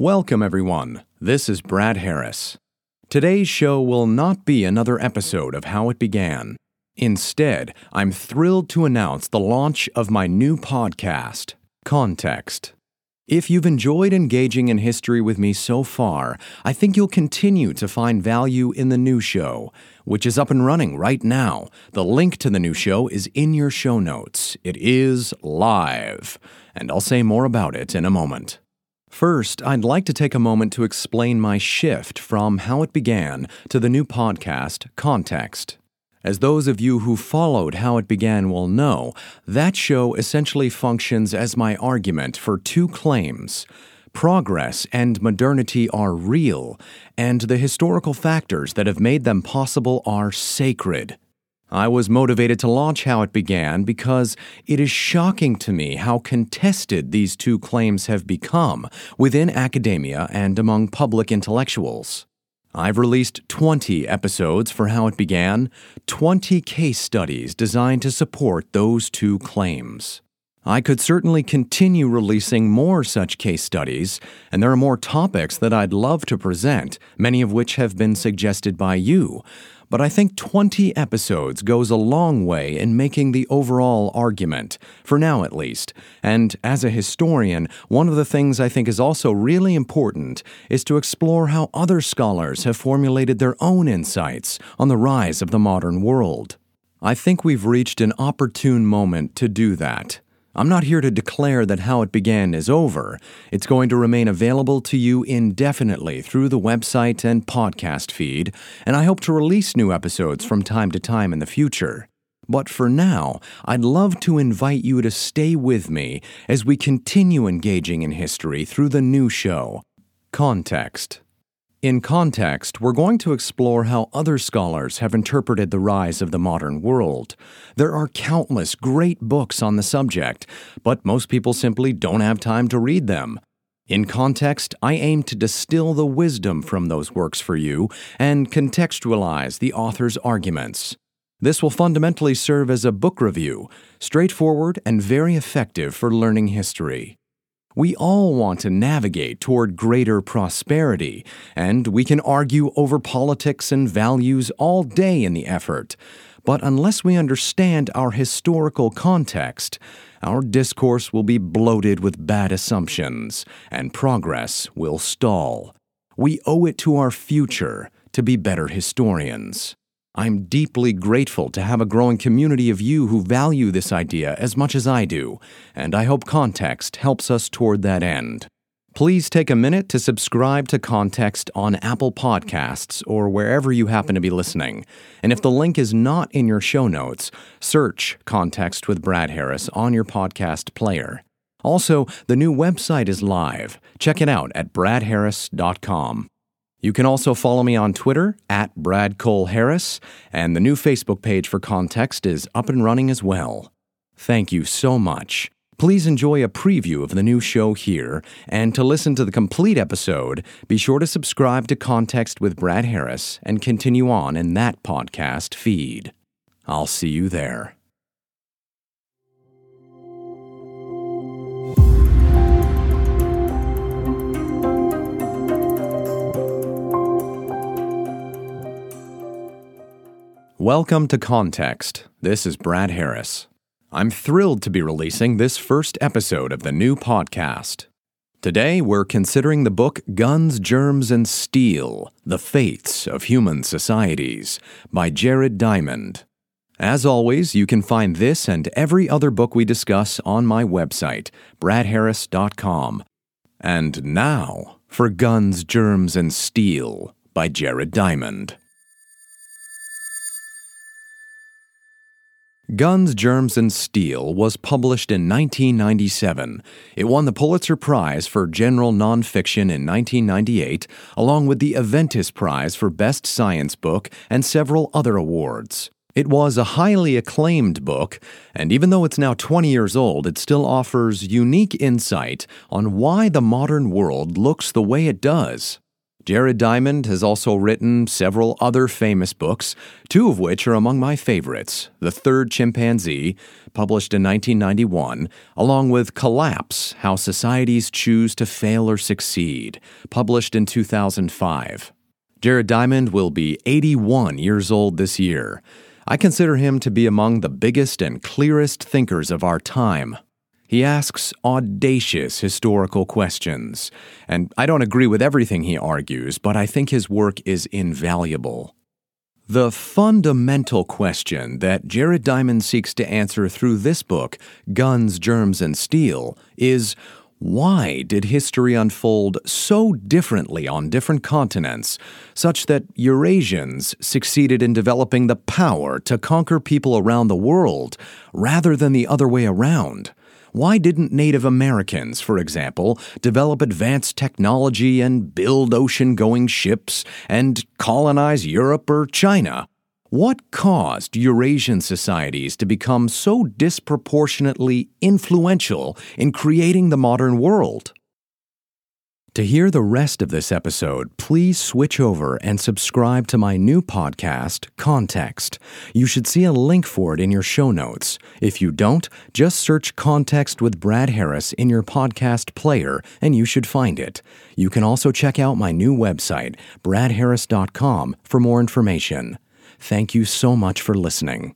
Welcome, everyone. This is Brad Harris. Today's show will not be another episode of How It Began. Instead, I'm thrilled to announce the launch of my new podcast, Context. If you've enjoyed engaging in history with me so far, I think you'll continue to find value in the new show, which is up and running right now. The link to the new show is in your show notes. It is live, and I'll say more about it in a moment. First, I'd like to take a moment to explain my shift from how it began to the new podcast, Context. As those of you who followed How It Began will know, that show essentially functions as my argument for two claims. Progress and modernity are real, and the historical factors that have made them possible are sacred. I was motivated to launch How It Began because it is shocking to me how contested these two claims have become within academia and among public intellectuals. I've released 20 episodes for How It Began, 20 case studies designed to support those two claims. I could certainly continue releasing more such case studies, and there are more topics that I'd love to present, many of which have been suggested by you but I think 20 episodes goes a long way in making the overall argument, for now at least. And as a historian, one of the things I think is also really important is to explore how other scholars have formulated their own insights on the rise of the modern world. I think we've reached an opportune moment to do that. I'm not here to declare that How It Began is over. It's going to remain available to you indefinitely through the website and podcast feed, and I hope to release new episodes from time to time in the future. But for now, I'd love to invite you to stay with me as we continue engaging in history through the new show, Context. In context, we're going to explore how other scholars have interpreted the rise of the modern world. There are countless great books on the subject, but most people simply don't have time to read them. In context, I aim to distill the wisdom from those works for you and contextualize the author's arguments. This will fundamentally serve as a book review, straightforward and very effective for learning history. We all want to navigate toward greater prosperity, and we can argue over politics and values all day in the effort. But unless we understand our historical context, our discourse will be bloated with bad assumptions, and progress will stall. We owe it to our future to be better historians. I'm deeply grateful to have a growing community of you who value this idea as much as I do, and I hope Context helps us toward that end. Please take a minute to subscribe to Context on Apple Podcasts or wherever you happen to be listening. And if the link is not in your show notes, search Context with Brad Harris on your podcast player. Also, the new website is live. Check it out at bradharris.com. You can also follow me on Twitter at Brad Cole Harris, and the new Facebook page for Context is up and running as well. Thank you so much. Please enjoy a preview of the new show here, and to listen to the complete episode, be sure to subscribe to Context with Brad Harris and continue on in that podcast feed. I'll see you there. Welcome to Context. This is Brad Harris. I'm thrilled to be releasing this first episode of the new podcast. Today, we're considering the book Guns, Germs, and Steel The Fates of Human Societies by Jared Diamond. As always, you can find this and every other book we discuss on my website, bradharris.com. And now for Guns, Germs, and Steel by Jared Diamond. Guns, Germs, and Steel was published in 1997. It won the Pulitzer Prize for General Nonfiction in 1998, along with the Aventis Prize for Best Science Book and several other awards. It was a highly acclaimed book, and even though it's now 20 years old, it still offers unique insight on why the modern world looks the way it does. Jared Diamond has also written several other famous books, two of which are among my favorites The Third Chimpanzee, published in 1991, along with Collapse How Societies Choose to Fail or Succeed, published in 2005. Jared Diamond will be 81 years old this year. I consider him to be among the biggest and clearest thinkers of our time. He asks audacious historical questions, and I don't agree with everything he argues, but I think his work is invaluable. The fundamental question that Jared Diamond seeks to answer through this book, Guns, Germs, and Steel, is why did history unfold so differently on different continents, such that Eurasians succeeded in developing the power to conquer people around the world rather than the other way around? Why didn't Native Americans, for example, develop advanced technology and build ocean going ships and colonize Europe or China? What caused Eurasian societies to become so disproportionately influential in creating the modern world? To hear the rest of this episode, please switch over and subscribe to my new podcast, Context. You should see a link for it in your show notes. If you don't, just search Context with Brad Harris in your podcast player and you should find it. You can also check out my new website, bradharris.com, for more information. Thank you so much for listening.